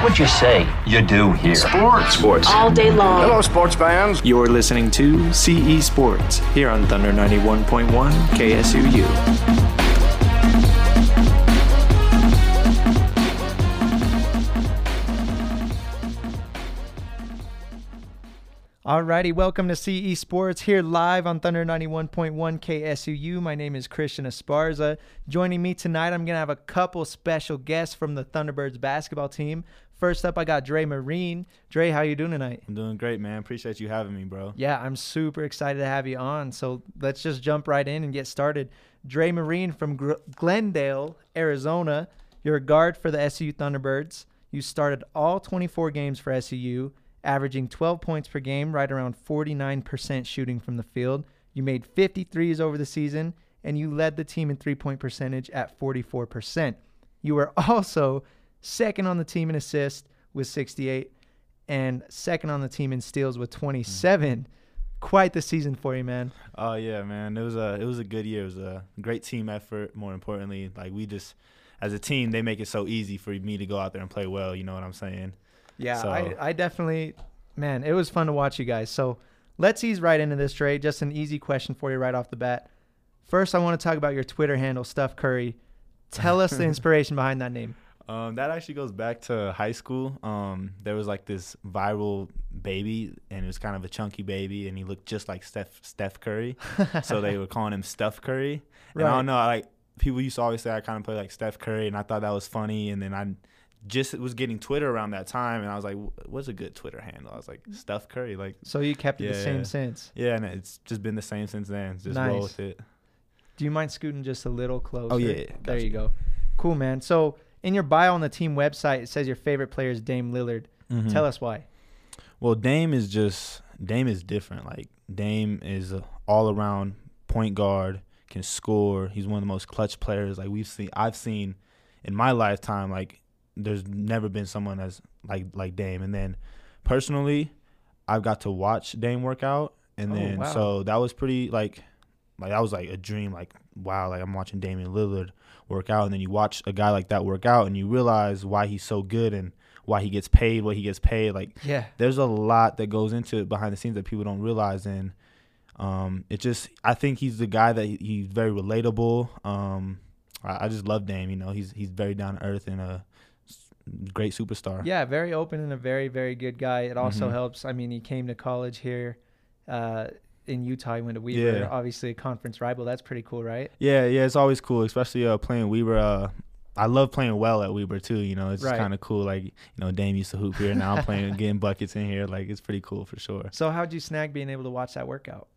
What would you say you do here? Sports. Sports. All day long. Hello, sports fans. You're listening to CE Sports here on Thunder 91.1 KSUU. Alrighty, welcome to CE Sports here live on Thunder 91.1 KSUU. My name is Christian Esparza. Joining me tonight, I'm going to have a couple special guests from the Thunderbirds basketball team. First up, I got Dre Marin. Dre, how you doing tonight? I'm doing great, man. Appreciate you having me, bro. Yeah, I'm super excited to have you on. So let's just jump right in and get started. Dre Marin from Gr- Glendale, Arizona. You're a guard for the SU Thunderbirds. You started all 24 games for SU averaging 12 points per game, right around 49% shooting from the field. You made 53s over the season, and you led the team in three point percentage at 44%. You were also second on the team in assists with 68 and second on the team in steals with 27. Mm. Quite the season for you, man. Oh yeah, man. It was a it was a good year. It was a great team effort. More importantly, like we just as a team, they make it so easy for me to go out there and play well. You know what I'm saying? Yeah, So- I, I definitely, man, it was fun to watch you guys. So let's ease right into this, Dre. Just an easy question for you right off the bat. First, I want to talk about your Twitter handle, Stuff Curry. Tell us the inspiration behind that name. Um, that actually goes back to high school. Um, there was like this viral baby, and it was kind of a chunky baby, and he looked just like Steph Steph Curry. so they were calling him Stuff Curry. And I don't know, like people used to always say I kind of play like Steph Curry, and I thought that was funny. And then I just was getting Twitter around that time, and I was like, "What's a good Twitter handle?" I was like, "Stuff Curry." Like, So you kept it the Yeah. same since. yeah, and it's just been the same since then. Just Nice. roll with it. Do you mind scooting just a little closer? Oh, yeah, There gotcha. you go. Cool, man. So in your bio on the team website, it says your favorite player is Dame Lillard. Mm-hmm. Tell us why. Well, Dame is just Dame is different. Like Dame is a all around point guard, can score. He's one of the most clutch players like we've seen. I've seen in my lifetime. Like there's never been someone as like like Dame. And then personally, I've got to watch Dame work out, and Oh, then wow. so that was pretty like like that was like a dream. Like wow, like I'm watching Damian Lillard work out, and then you watch a guy like that work out, and you realize why he's so good and why he gets paid what he gets paid. Like Yeah. there's a lot that goes into it behind the scenes that people don't realize and um it just i think he's the guy that he- he's very relatable um I, I just love Dame. You know, he's he's very down to earth and a great superstar. Yeah, very open and a very, very good guy. It also Mhm. helps. I mean, he came to college here uh, in Utah. He went to Weber, Yeah. obviously a conference rival. That's pretty cool, right? Yeah, yeah, it's always cool, especially uh, playing Weber. Uh, I love playing well at Weber too. You know, it's Right. kind of cool. Like you know, Dame used to hoop here. Now I'm playing, getting buckets in here. Like it's pretty cool for sure. So, how'd you snag being able to watch that workout?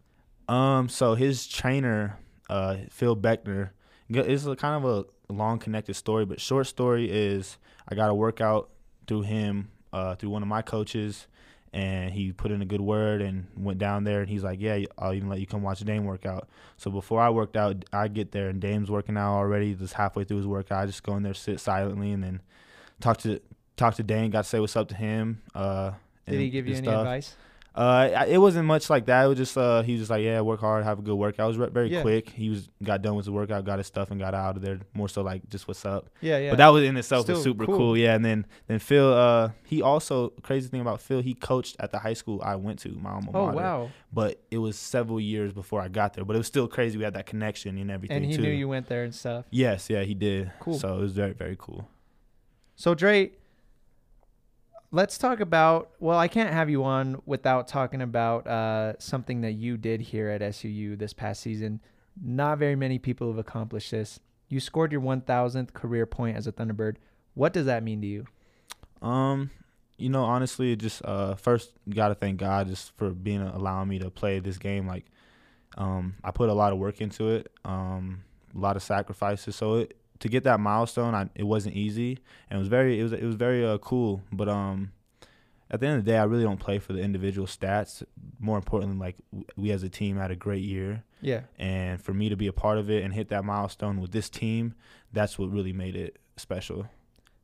Um, so his trainer, uh, Phil Beckner, it's a kind of a long connected story, but short story is I got a workout through him, uh, through one of my coaches, and he put in a good word and went down there and he's like, yeah, I'll even let you come watch Dame work out. So before I worked out, I get there and Dame's working out already. Just halfway through his workout, I just go in there, sit silently, and then talk to talk to Dame. Got to say what's up to him. Uh, Did he give you any stuff. advice? Uh, it wasn't much like that. It was just uh, he was just like, yeah, work hard, have a good workout. It was re- very Yeah. quick. He was got done with his workout, got his stuff, and got out of there. More so like just what's up. Yeah, yeah. But that was in itself was super cool. cool. Yeah, and then then Phil, uh, he also crazy thing about Phil, he coached at the high school I went to, my alma mater. oh wow! But it was several years before I got there. But it was still crazy. We had that connection and everything And he too. knew you went there and stuff. Yes, yeah, he did. Cool. So it was very very cool. So Dre, let's talk about. Well, I can't have you on without talking about uh, something that you did here at SUU this past season. Not very many people have accomplished this. You scored your 1,000th career point as a Thunderbird. What does that mean to you? Um, you know, honestly, just uh, first got to thank God just for being allowing me to play this game. Like, um, I put a lot of work into it, um, a lot of sacrifices. So it, to get that milestone, I, it wasn't easy, and it was very, it was, it was very uh, cool. But um, at the end of the day, I really don't play for the individual stats. More importantly, like we as a team had a great year, Yeah. and for me to be a part of it and hit that milestone with this team, that's what really made it special.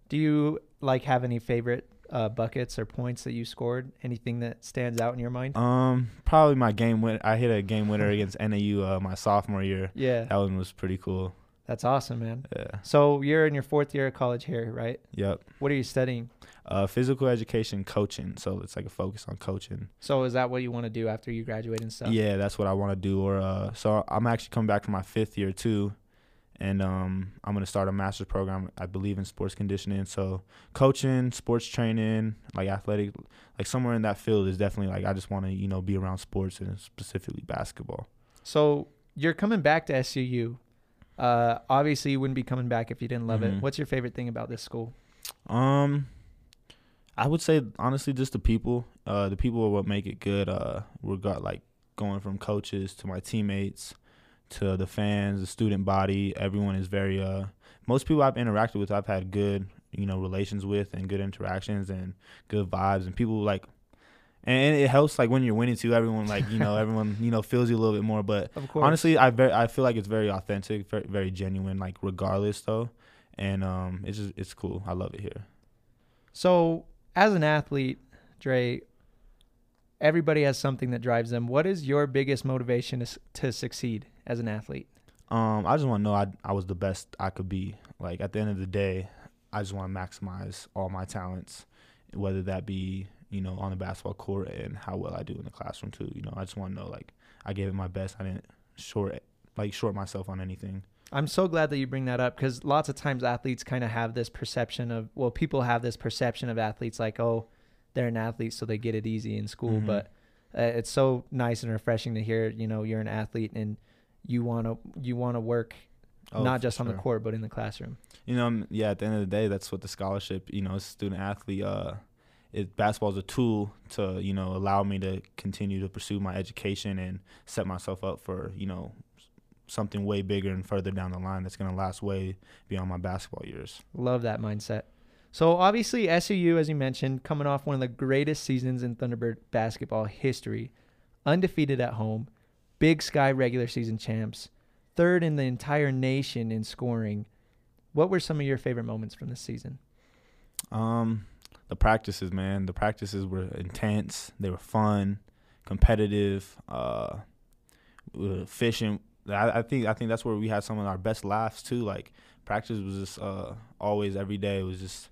Do you like have any favorite uh, buckets or points that you scored? Anything that stands out in your mind? Um, probably my game win. I hit a game winner against NAU uh, my sophomore year. yeah. That one was pretty cool. That's awesome, man. Yeah. So you're in your fourth year of college here, right? Yep. What are you studying? Uh, physical education coaching. So it's like a focus on coaching. So is that what you want to do after you graduate and stuff? Yeah, that's what I want to do. Or uh, so I'm actually coming back for my fifth year too, and um, I'm gonna start a master's program. I believe in sports conditioning. So coaching, sports training, like athletic, like somewhere in that field is definitely like I just want to you know be around sports and specifically basketball. So you're coming back to SUU. Uh, obviously, you wouldn't be coming back if you didn't love it. Mhm. What's your favorite thing about this school? Um, I would say honestly, just the people. Uh, the people are what make it good. Uh, we got like going from coaches to my teammates to the fans, the student body. Everyone is very. Uh, most people I've interacted with, I've had good, you know, relations with and good interactions and good vibes. And people like, and it helps like when you're winning too. Everyone like you know, everyone you know feels you a little bit more. But Of course. honestly, I very I feel like it's very authentic, very, very genuine. Like regardless though, and um, it's just it's cool. I love it here. So, as an athlete, Dre, everybody has something that drives them. What is your biggest motivation to, to succeed as an athlete? Um, I just want to know I I was the best I could be. Like at the end of the day, I just want to maximize all my talents, whether that be you know on the basketball court and how well I do in the classroom too. You know, I just want to know like I gave it my best. I didn't short like short myself on anything. I'm so glad that you bring that up because lots of times athletes kind of have this perception of, well, people have this perception of athletes like, oh, they're an athlete, so they get it easy in school. Mhm. But uh, it's so nice and refreshing to hear, you know, you're an athlete and you want to you want to work Oh, not just on the court but in the classroom. You know, um, yeah. At the end of the day, that's what the scholarship. You know, student athlete, uh, it basketball is a tool to you know allow me to continue to pursue my education and set myself up for you know something way bigger and further down the line that's gonna last way beyond my basketball years. Love that mindset. So obviously SUU, as you mentioned, coming off one of the greatest seasons in Thunderbird basketball history, undefeated at home, Big Sky regular season champs, third in the entire nation in scoring. What were some of your favorite moments from this season? Um, the practices, man. The practices were intense. They were fun, competitive, uh, efficient. I, I think I think that's where we had some of our best laughs too. Like practice was just uh, always every day. It was just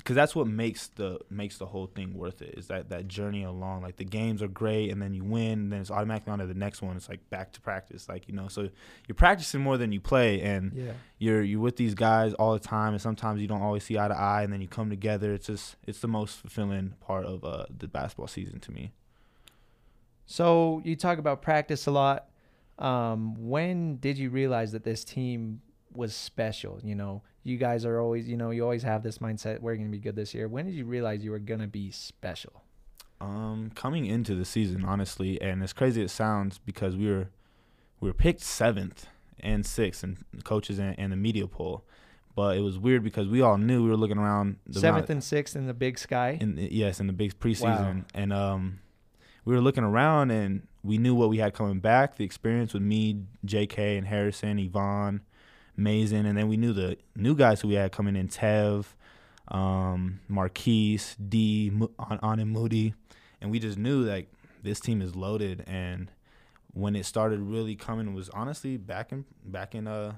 because that's what makes the makes the whole thing worth it. Is that that journey along. Like the games are great, and then you win, and then it's automatically on to the next one. It's like back to practice. Like you know, so you're practicing more than you play, and Yeah. you're you're with these guys all the time and sometimes you don't always see eye to eye and then you come together it's just it's the most fulfilling part of uh, the basketball season to me So you talk about practice a lot. Um, when did you realize that this team was special? You know, you guys are always, you know, you always have this mindset, we're going to be good this year. When did you realize you were going to be special? um coming into the season honestly and as crazy as it sounds because we were we were picked seventh and sixth in coaches and, and the media poll but it was weird because we all knew we were looking around the Seventh and sixth in the big sky. in the, yes in the big preseason Wow. and um we were looking around and we knew what we had coming back the experience with me JK and Harrison Yvonne Mason and then we knew the new guys who we had coming in Tev um Marquise D on on and Moody and we just knew like this team is loaded and when it started really coming was honestly back in back in uh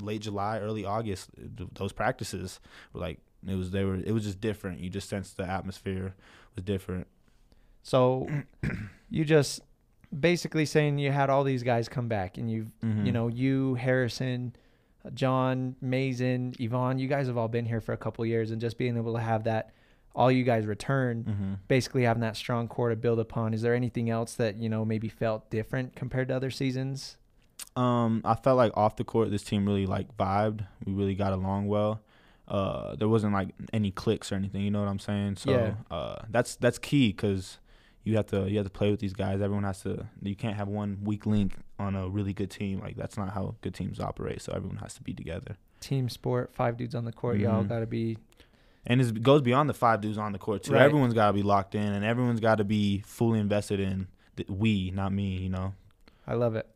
late July early August th- those practices were like it was they were it was just different. You just sensed the atmosphere was different. So you just basically saying you had all these guys come back and you've, Mhm. you know, you, Harrison, John, Mason, Yvonne, you guys have all been here for a couple years and just being able to have that, all you guys return, Mm-hmm. basically having that strong core to build upon. Is there anything else that, you know, maybe felt different compared to other seasons? Um, I felt like off the court, this team really like vibed. We really got along well. Uh, there wasn't like any clicks or anything. You know what I'm saying? So Yeah. uh, that's that's key because you have to you have to play with these guys. Everyone has to. You can't have one weak link on a really good team. Like that's not how good teams operate. So everyone has to be together. Team sport, five dudes on the court, y'all Mhm. got to be And it goes beyond the five dudes on the court too. Right. Everyone's got to be locked in, and everyone's got to be fully invested in the, we, not me. You know. I love it.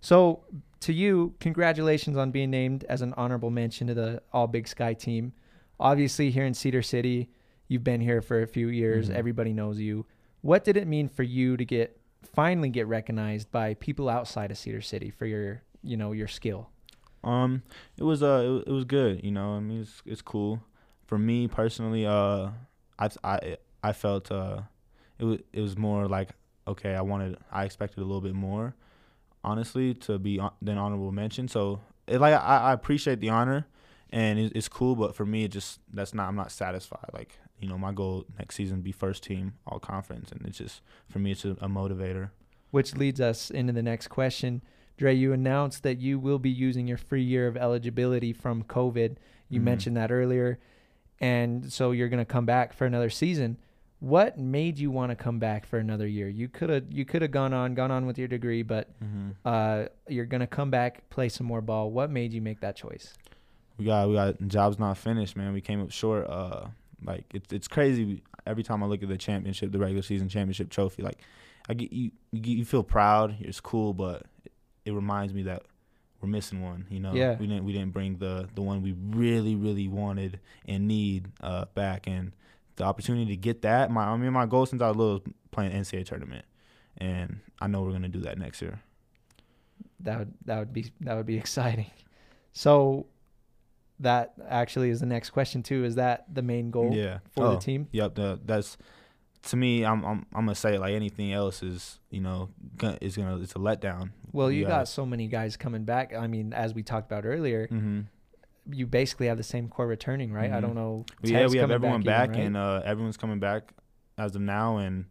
So, to you, congratulations on being named as an honorable mention to the All Big Sky team. Obviously, here in Cedar City, you've been here for a few years. Mhm. Everybody knows you. What did it mean for you to get finally get recognized by people outside of Cedar City for your, you know, your skill? Um, it was uh, it, it was good. You know, I mean, it's it's cool. For me personally, uh, I I I felt uh, it was it was more like okay, I wanted, I expected a little bit more, honestly, to be than honorable mention. So it like I, I appreciate the honor, and it, it's cool. But for me, it just that's not I'm not satisfied. Like you know, my goal next season be first team all conference, and it's just for me, it's a, a motivator. Which leads us into the next question. Dre, you announced that you will be using your free year of eligibility from COVID. You Mhm. mentioned that earlier. And so you're going to come back for another season. What made you want to come back for another year? You could have you could have gone on, gone on with your degree, but Mm-hmm. uh, you're going to come back, play some more ball. What made you make that choice? we got we got jobs not finished, man. We came up short. Uh, like it's it's crazy. Every time I look at the championship, the regular season championship trophy, like I get you you, feel proud. It's cool, but it, reminds me that we're missing one. You know, Yeah. we didn't we didn't bring the the one we really really wanted and need uh back, and the opportunity to get that. My I mean my goal since I was little was playing NCAA tournament, and I know we're gonna do that next year. That would that would be that would be exciting. So that actually is the next question too. Is that the main goal yeah, for Oh. the team? Yep, the, that's to me. I'm I'm I'm gonna say it like anything else is you know gonna, is gonna it's a letdown. Well, you Yeah. got so many guys coming back. I mean, as we talked about earlier, Mm-hmm. you basically have the same core returning, right? I Mhm. don't know. Yeah, we have everyone back, even, right? and uh, everyone's coming back as of now, and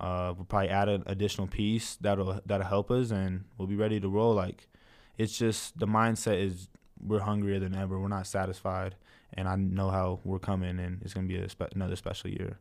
uh, we'll probably add an additional piece that'll that'll help us, and we'll be ready to roll. Like it's just the mindset is we're hungrier than ever. We're not satisfied, and I know how we're coming, and it's gonna be a spe- another special year.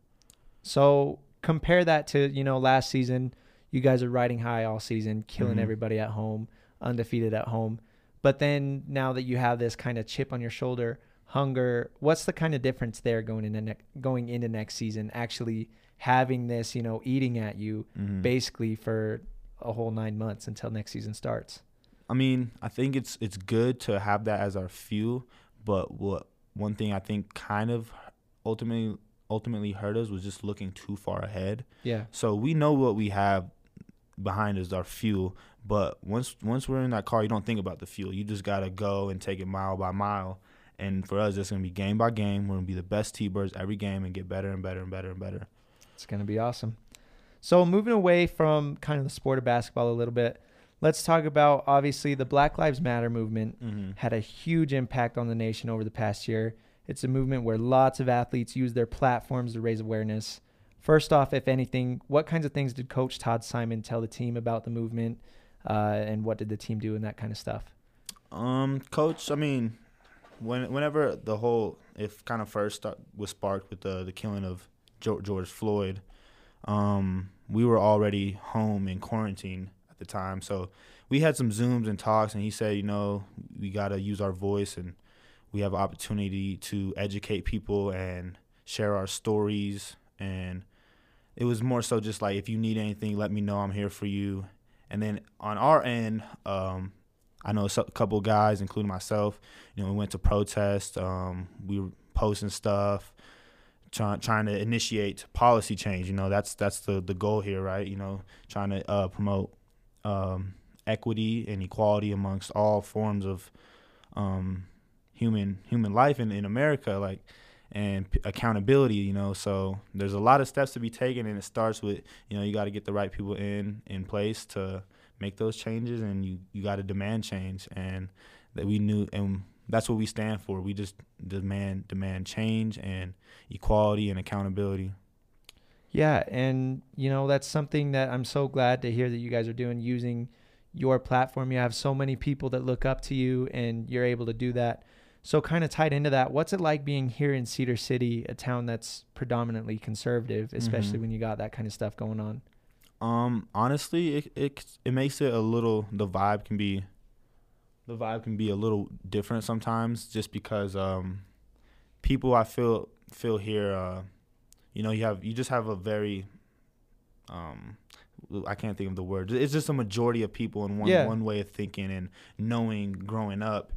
So compare that to you know last season. You guys are riding high all season, killing Mhm. everybody at home, undefeated at home. But then now that you have this kind of chip on your shoulder, hunger, what's the kind of difference there going into ne- going into next season? Actually having this, you know, eating at you Mhm. basically for a whole nine months until next season starts. I mean, I think it's it's good to have that as our fuel, but what one thing I think kind of ultimately ultimately hurt us was just looking too far ahead. Yeah. So we know what we have behind us, our fuel, but once once we're in that car, you don't think about the fuel. You just gotta go and take it mile by mile. And for us, it's gonna be game by game. We're gonna be the best T-Birds every game and get better and better and better and better. It's going to be awesome. So, moving away from kind of the sport of basketball a little bit, let's talk about obviously the Black Lives Matter movement Mm-hmm. had a huge impact on the nation over the past year. It's a movement where lots of athletes use their platforms to raise awareness. First off, if anything, what kinds of things did Coach Todd Simon tell the team about the movement, uh, and what did the team do and that kind of stuff? Um, coach, I mean, when whenever the whole if kind of first start, was sparked with the the killing of George Floyd, um, we were already home in quarantine the time, so we had some zooms and talks, and he said, you know, we gotta use our voice, and we have an opportunity to educate people and share our stories, and it was more so just like if you need anything, let me know, I'm here for you. And then on our end, um, I know a couple guys, including myself, you know, we went to protest. Um, we were posting stuff, trying trying to initiate policy change. You know, that's that's the the goal here, right? You know, trying to uh, promote um, equity and equality amongst all forms of um, human human life in in America, like and p- accountability. You know, so there's a lot of steps to be taken, and it starts with you know you got to get the right people in in place to make those changes and you you got to demand change and that we knew and that's what we stand for we just demand demand change and equality and accountability Yeah, and you know that's something that I'm so glad to hear that you guys are doing using your platform. You have so many people that look up to you and you're able to do that. So kind of tied into that, what's it like being here in Cedar City, a town that's predominantly conservative, especially Mhm. when you got that kind of stuff going on? um honestly it, it it makes it a little the vibe can be the vibe can be a little different sometimes just because um people I feel feel here uh you know you have you just have a very um I can't think of the word. It's just a majority of people in one Yeah. one way of thinking and knowing growing up.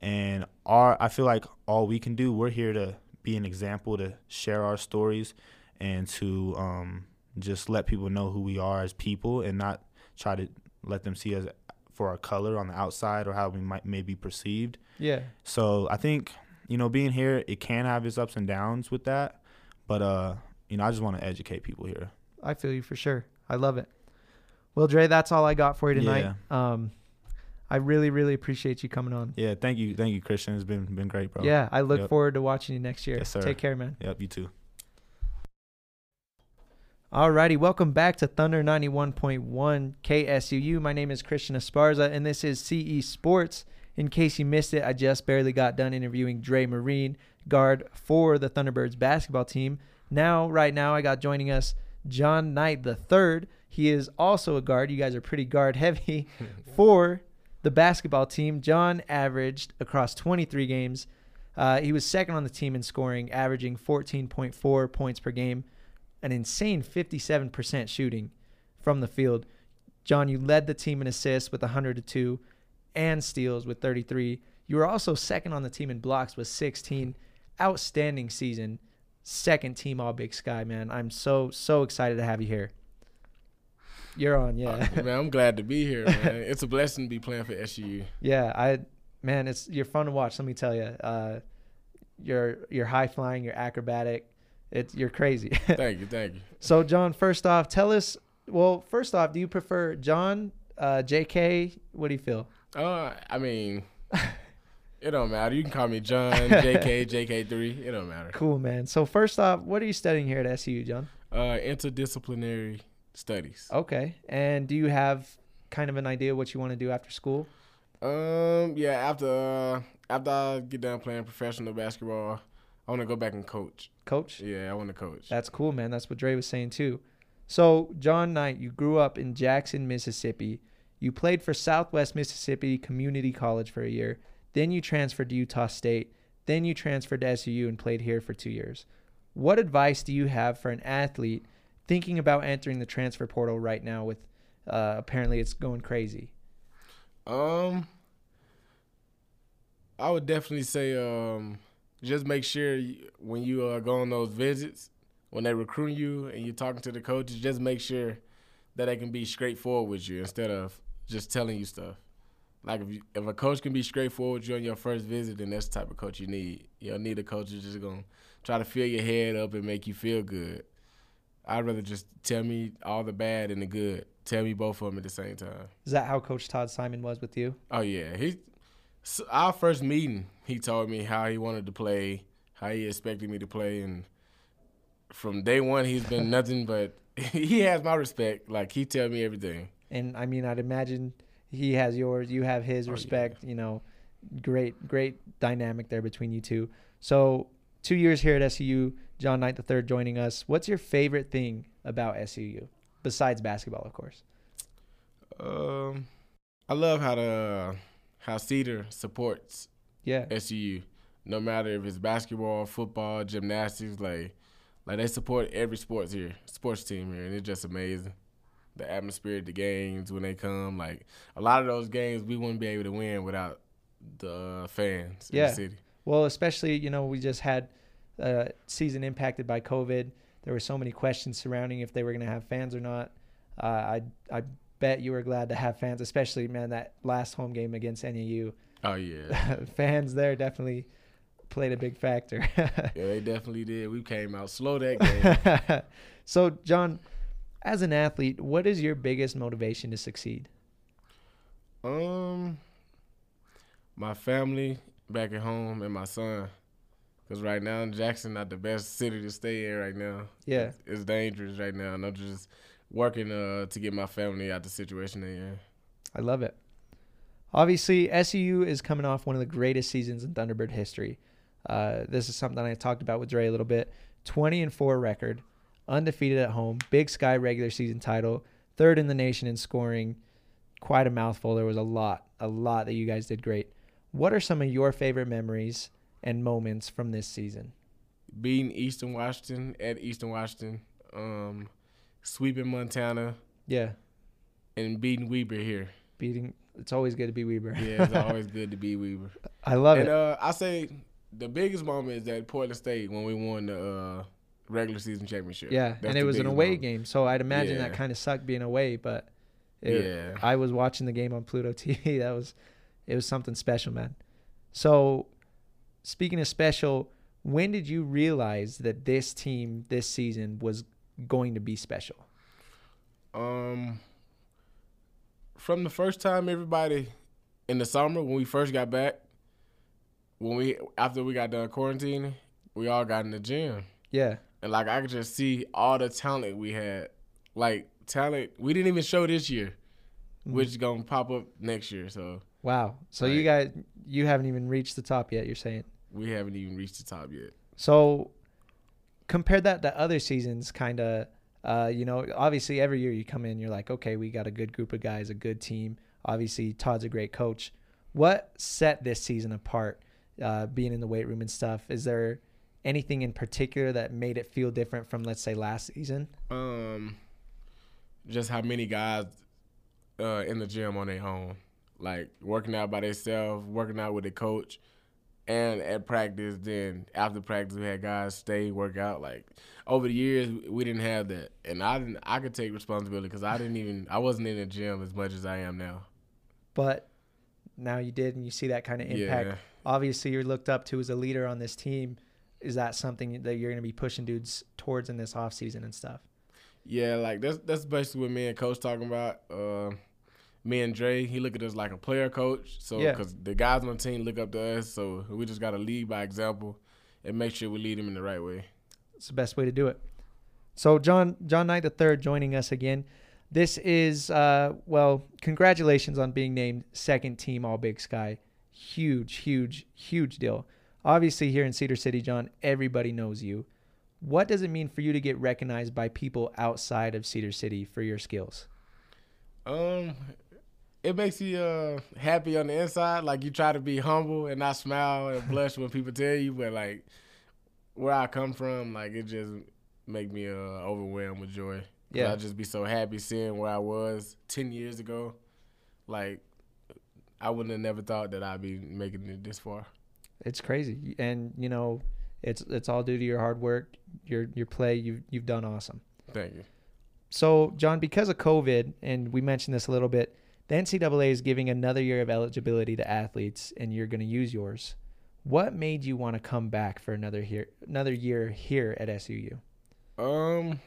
And our I feel like all we can do, we're here to be an example to share our stories and to um just let people know who we are as people and not try to let them see us for our color on the outside or how we might may be perceived. Yeah. So I think you know being here, it can have its ups and downs with that, but uh, you know I just want to educate people here. I feel you for sure. I love it. Well, Dre, that's all I got for you tonight. Yeah. Um, I really, really appreciate you coming on. Yeah, thank you, thank you, Christian. It's been been great, bro. Yeah, I look Yep. forward to watching you next year. Yes, sir. Take care, man. Yep, you too. Alrighty, welcome back to Thunder 91.1 KSUU. My name is Christian Esparza, and this is CE Sports. In case you missed it, I just barely got done interviewing Dre Marin, guard for the Thunderbirds basketball team. Now, right now, I got joining us John Knight the third. He is also a guard. You guys are pretty guard heavy for the basketball team. John averaged across 23 games. Uh, he was second on the team in scoring, averaging 14.4 points per game an insane 57% shooting from the field. John, you led the team in assists with 102 and steals with 33. You were also second on the team in blocks with 16. Outstanding season. Second team All Big Sky, man. I'm so, so excited to have you here. You're on, yeah. Uh, man, I'm glad to be here, man. It's a blessing to be playing for SU. Yeah, I man, it's you're fun to watch. Let me tell you, uh, you're you're high flying, you're acrobatic. It's you're crazy. Thank you, thank you. So, John, first off, tell us. Well, first off, do you prefer John, uh, J.K.? What do you feel? Uh, I mean, it don't matter. You can call me John, JK, JK3. It don't matter. Cool, man. So, first off, what are you studying here at SU, John? Uh, interdisciplinary studies. Okay. And do you have kind of an idea what you want to do after school? Um, yeah. After uh, after I get done playing professional basketball, I want to go back and coach. Coach? Yeah, I want to coach. That's cool, man. That's what Dre was saying too. So, John Knight, you grew up in Jackson, Mississippi. You played for Southwest Mississippi Community College for a year. Then you transferred to Utah State. Then you transferred to SUU and played here for two years. What advice do you have for an athlete thinking about entering the transfer portal right now? With uh, apparently it's going crazy. Um, I would definitely say um, just make sure you, when you uh, go on those visits, when they recruit you and you're talking to the coaches, just make sure that they can be straightforward with you instead of just telling you stuff. Like if you, if a coach can be straightforward with you on your first visit, then that's the type of coach you need. You don't need a coach who's just gonna try to fill your head up and make you feel good. I'd rather just tell me all the bad and the good. Tell me both of them at the same time. Is that how Coach Todd Simon was with you? Oh yeah, he. So our first meeting, he told me how he wanted to play, how he expected me to play, and from day one, he's been nothing but. He has my respect. Like he tell me everything. And I mean, I'd imagine he has yours, you have his Oh, yeah. respect. You know, great, great dynamic there between you two. So, two years here at SUU, John Knight the third joining us. What's your favorite thing about SUU besides basketball, of course? Um, I love how the how Cedar supports Yeah, SU. No matter if it's basketball, football, gymnastics, like like they support every sports here, sports team here, and it's just amazing. The atmosphere at the games when they come, like a lot of those games, we wouldn't be able to win without the uh, fans in Yeah. the city. Well, especially you know we just had a season impacted by COVID. There were so many questions surrounding if they were going to have fans or not. Uh, I I bet you were glad to have fans, especially man that last home game against NAU. Oh yeah, fans there definitely played a big factor. yeah, they definitely did. We came out slow that game. so, John, as an athlete, what is your biggest motivation to succeed? Um, my family back at home and my son. Cause right now Jackson not the best city to stay in right now. Yeah. it's, dangerous right now, and I'm just working uh to get my family out of the situation they in. I love it. Obviously, SUU is coming off one of the greatest seasons in Thunderbird history. Uh, this is something I talked about with Dre a little bit. 20 and 4 record, undefeated at home, Big Sky regular season title, third in the nation in scoring. Quite a mouthful. There was a lot, a lot that you guys did great. What are some of your favorite memories and moments from this season? Beating Eastern Washington at Eastern Washington, um, sweeping Montana, Yeah, and beating Weber here. beating. It's always good to be Weber. Yeah, it's always good to beat Weber. I love and it. uh, I say the biggest moment is at Portland State when we won the uh, regular season championship. Yeah, That's and it was an away moment. game, so I'd imagine that kind of sucked being away, but It- Yeah. I was watching the game on Pluto TV. That was it was something special, man. So speaking of special, when did you realize that this team this season was going to be special? Um, from the first time everybody in the summer when we first got back, when we after we got done quarantining, we all got in the gym, Yeah. And like I could just see all the talent we had, like talent we didn't even show this year, which is gonna pop up next year. So Wow. So you guys you haven't even reached the top yet, you're saying. we haven't even reached the top yet. So compare that to other seasons, kind of. Uh, you know, obviously every year you come in, you're like, okay, we got a good group of guys, a good team. Obviously, Todd's a great coach. What set this season apart, uh, being in the weight room and stuff? Is there anything in particular that made it feel different from, let's say, last season? Um, just how many guys uh, in the gym on their own, like working out by themselves, working out with a coach, and at practice. Then after practice, we had guys stay work out. Like over the years, we didn't have that, and I didn't. I could take responsibility because I didn't even. I wasn't in the gym as much as I am now. But now you did, and you see that kind of impact. Yeah. Obviously, you're looked up to as a leader on this team. Is that something that you're going to be pushing dudes towards in this off season and stuff? Yeah, like that's that's basically what me and coach talking about. Uh, me and Dre, he look at us like a player coach. So Yeah. because the guys on the team look up to us, so we just got to lead by example and make sure we lead them in the right way. It's the best way to do it. So John John Knight the third joining us again. This is uh, well, congratulations on being named second team All Big Sky. Huge, huge, huge deal. Obviously, here in Cedar City, John, everybody knows you. What does it mean for you to get recognized by people outside of Cedar City for your skills? Um, it makes you uh happy on the inside. Like you try to be humble and not smile and blush when people tell you, but like where I come from, like it just make me uh overwhelmed with joy. Yeah. I just be so happy seeing where I was ten years ago. Like I wouldn't have never thought that I'd be making it this far. It's crazy, and you know, it's it's all due to your hard work, your your play. You've you've done awesome. Thank you. So, John, because of COVID, and we mentioned this a little bit, the NCAA is giving another year of eligibility to athletes, and you're going to use yours. What made you want to come back for another year, another year here at SUU? Um,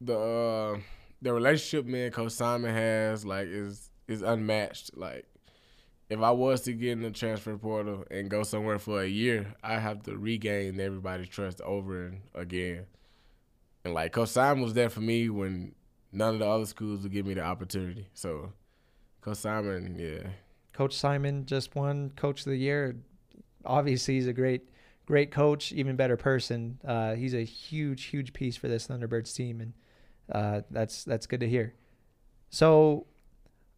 the uh, the relationship me and Coach Simon has like is is unmatched. Like, if I was to get in the transfer portal and go somewhere for a year, I have to regain everybody's trust over and again. And like Coach Simon was there for me when none of the other schools would give me the opportunity. So, Coach Simon, yeah, Coach Simon just won Coach of the Year. Obviously, he's a great, great coach, even better person. Uh, he's a huge, huge piece for this Thunderbirds team, and uh, that's that's good to hear. So,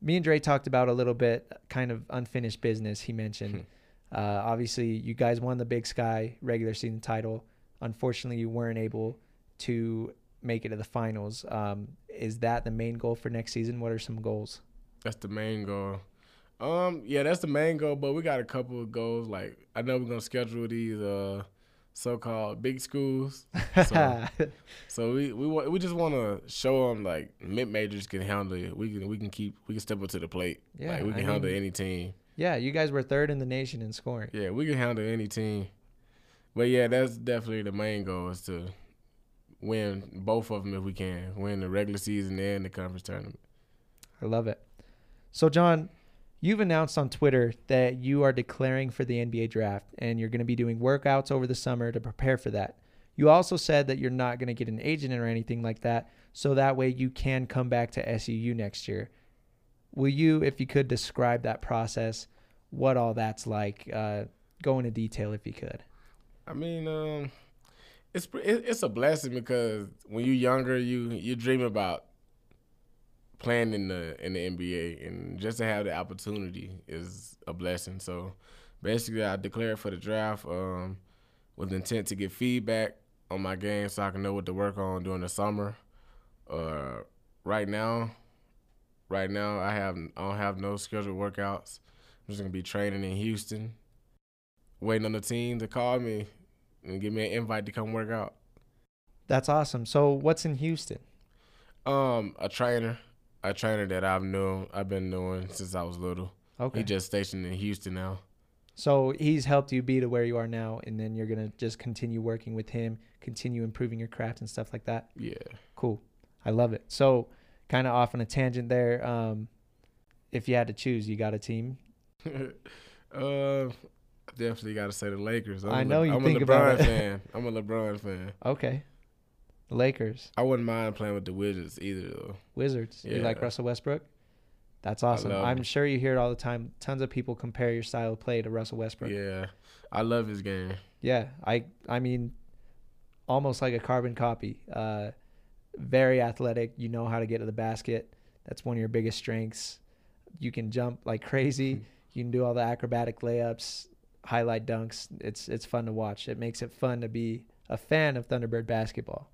me and Dre talked about a little bit, kind of unfinished business. He mentioned, uh, obviously, you guys won the Big Sky regular season title. Unfortunately, you weren't able to make it to the finals. Um, is that the main goal for next season? What are some goals? That's the main goal. Um, yeah, that's the main goal, but we got a couple of goals. Like I know we're gonna schedule these uh so-called big schools. So, so we we we just want to show them like mid majors can handle it. We can we can keep we can step up to the plate. Yeah, like we can I handle mean- any team. Yeah, you guys were third in the nation in scoring. Yeah, we can handle any team. But yeah, that's definitely the main goal is to win both of them if we can. Win the regular season and the conference tournament. I love it. So, John, you've announced on Twitter that you are declaring for the NBA draft and you're going to be doing workouts over the summer to prepare for that. You also said that you're not going to get an agent or anything like that, so that way you can come back to SUU next year. Will you, if you could, describe that process, what all that's like? Uh, go into detail if you could. I mean, um, it's it's a blessing because when you're younger, you you dream about playing in the in the NBA, and just to have the opportunity is a blessing. So, basically, I declared for the draft um, with intent to get feedback on my game, so I can know what to work on during the summer. Uh, right now, right now, I have I don't have no scheduled workouts. I'm just gonna be training in Houston waiting on the team to call me and give me an invite to come work out. That's awesome. So, what's in Houston? Um, a trainer, a trainer that I've known I've been knowing since I was little. Okay. He just stationed in Houston now. So he's helped you be to where you are now, and then you're gonna just continue working with him, continue improving your craft and stuff like that. Yeah. Cool, I love it. So, kind of off on a tangent there. Um, if you had to choose, you got a team. uh, definitely got to say the Lakers. I'm I a know you I'm think a LeBron about it. fan. I'm a LeBron fan. Okay, the Lakers, I wouldn't mind playing with the Wizards either though. Wizards. You like Russell Westbrook? That's awesome. I'm him. sure you hear it all the time. Tons of people compare your style of play to Russell Westbrook. Yeah, I love his game. Yeah, I I mean, almost like a carbon copy. Uh, very athletic. You know how to get to the basket. That's one of your biggest strengths. You can jump like crazy. You can do all the acrobatic layups, highlight dunks. It's it's fun to watch. It makes it fun to be a fan of Thunderbird basketball.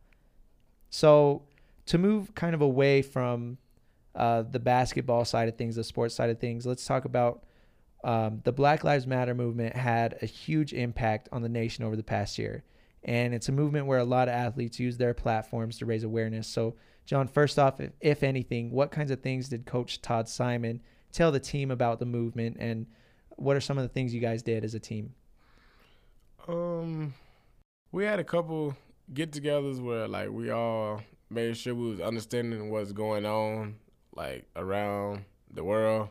So to move kind of away from uh, the basketball side of things, the sports side of things, let's talk about um, the Black Lives Matter movement had a huge impact on the nation over the past year. And it's a movement where a lot of athletes use their platforms to raise awareness. So, John, first off, if, if anything, what kinds of things did Coach Todd Simon tell the team about the movement? And what are some of the things you guys did as a team? Um, we had a couple get-togethers where like we all made sure we was understanding what's going on like around the world.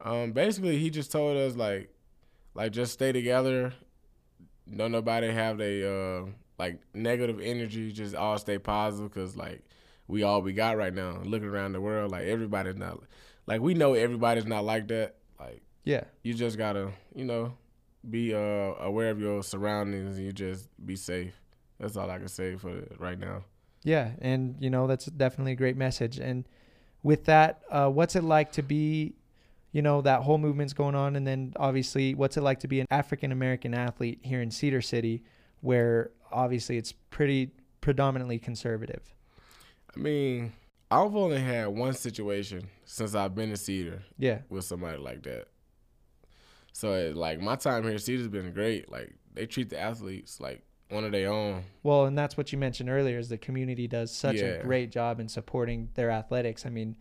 Um, basically, he just told us like, like just stay together. Don't nobody have a uh like negative energy. Just all stay positive because like we all we got right now. Looking around the world, like everybody's not like we know everybody's not like that. Like Yeah. you just gotta, you know, be uh, aware of your surroundings and you just be safe. That's all I can say for right now. Yeah, and you know that's definitely a great message. And with that, uh, what's it like to be, you know, that whole movement's going on, and then obviously, what's it like to be an African American athlete here in Cedar City, where obviously it's pretty predominantly conservative. I mean, I've only had one situation since I've been in Cedar Yeah, with somebody like that. So it, like my time here, Cedar's been great. Like they treat the athletes like one of their own. well, and that's what you mentioned earlier is the community does such a great job in supporting their athletics. I mean,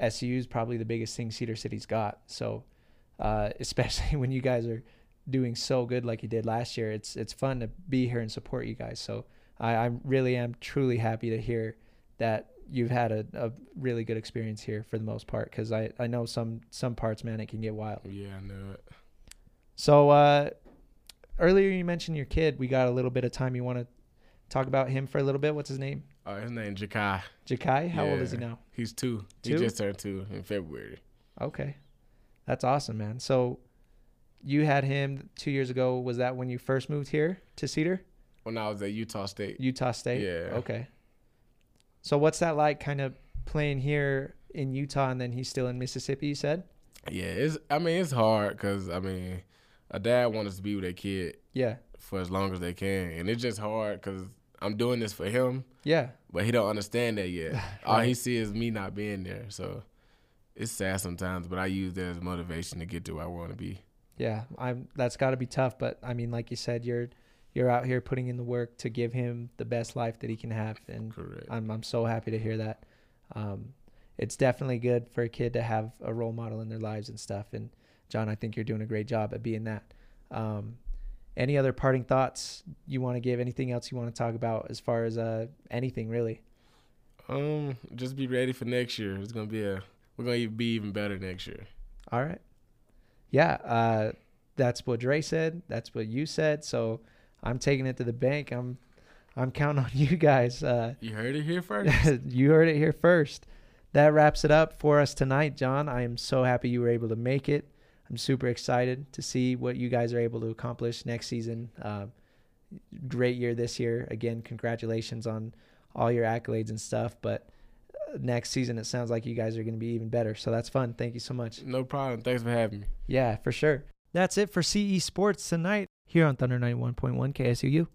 SU is probably the biggest thing Cedar City's got. So, uh, especially when you guys are doing so good like you did last year, it's it's fun to be here and support you guys. So I, I really am truly happy to hear that you've had a, a really good experience here for the most part because I, I know some some parts man it can get wild. Yeah, I know it. So uh, earlier you mentioned your kid. We got a little bit of time. You want to talk about him for a little bit? What's his name? Uh, his name Jakai. Jakai. How old is he now? He's two. Two? He just turned two in February. Okay, that's awesome, man. So you had him two years ago. Was that when you first moved here to Cedar, When I was at Utah State. Utah State? Yeah. Okay. So what's that like, kind of playing here in Utah, and then he's still in Mississippi? You said. Yeah, it's. I mean, it's hard because I mean, a dad wants to be with their kid Yeah. for as long as they can, and it's just hard because I'm doing this for him, Yeah. but he don't understand that yet. All he sees is me not being there, so it's sad sometimes. But I use that as motivation to get to where I want to be. Yeah, I'm. That's got to be tough, but I mean, like you said, you're you're out here putting in the work to give him the best life that he can have, and Correct. I'm I'm so happy to hear that. Um, it's definitely good for a kid to have a role model in their lives and stuff. And John, I think you're doing a great job at being that. Um, any other parting thoughts you want to give? Anything else you want to talk about as far as uh, anything really? Um, just be ready for next year. It's gonna be a. We're gonna be even better next year. All right. Yeah, uh, that's what Dre said. That's what you said. So I'm taking it to the bank. I'm I'm counting on you guys. Uh, You heard it here first. you heard it here first. That wraps it up for us tonight, John. I am so happy you were able to make it. I'm super excited to see what you guys are able to accomplish next season. Uh, great year this year. Again, congratulations on all your accolades and stuff. But uh, next season, it sounds like you guys are going to be even better. So that's fun. Thank you so much. no problem. Thanks for having me. Yeah, for sure. That's it for CE Sports tonight here on Thunder 91.1 KSUU.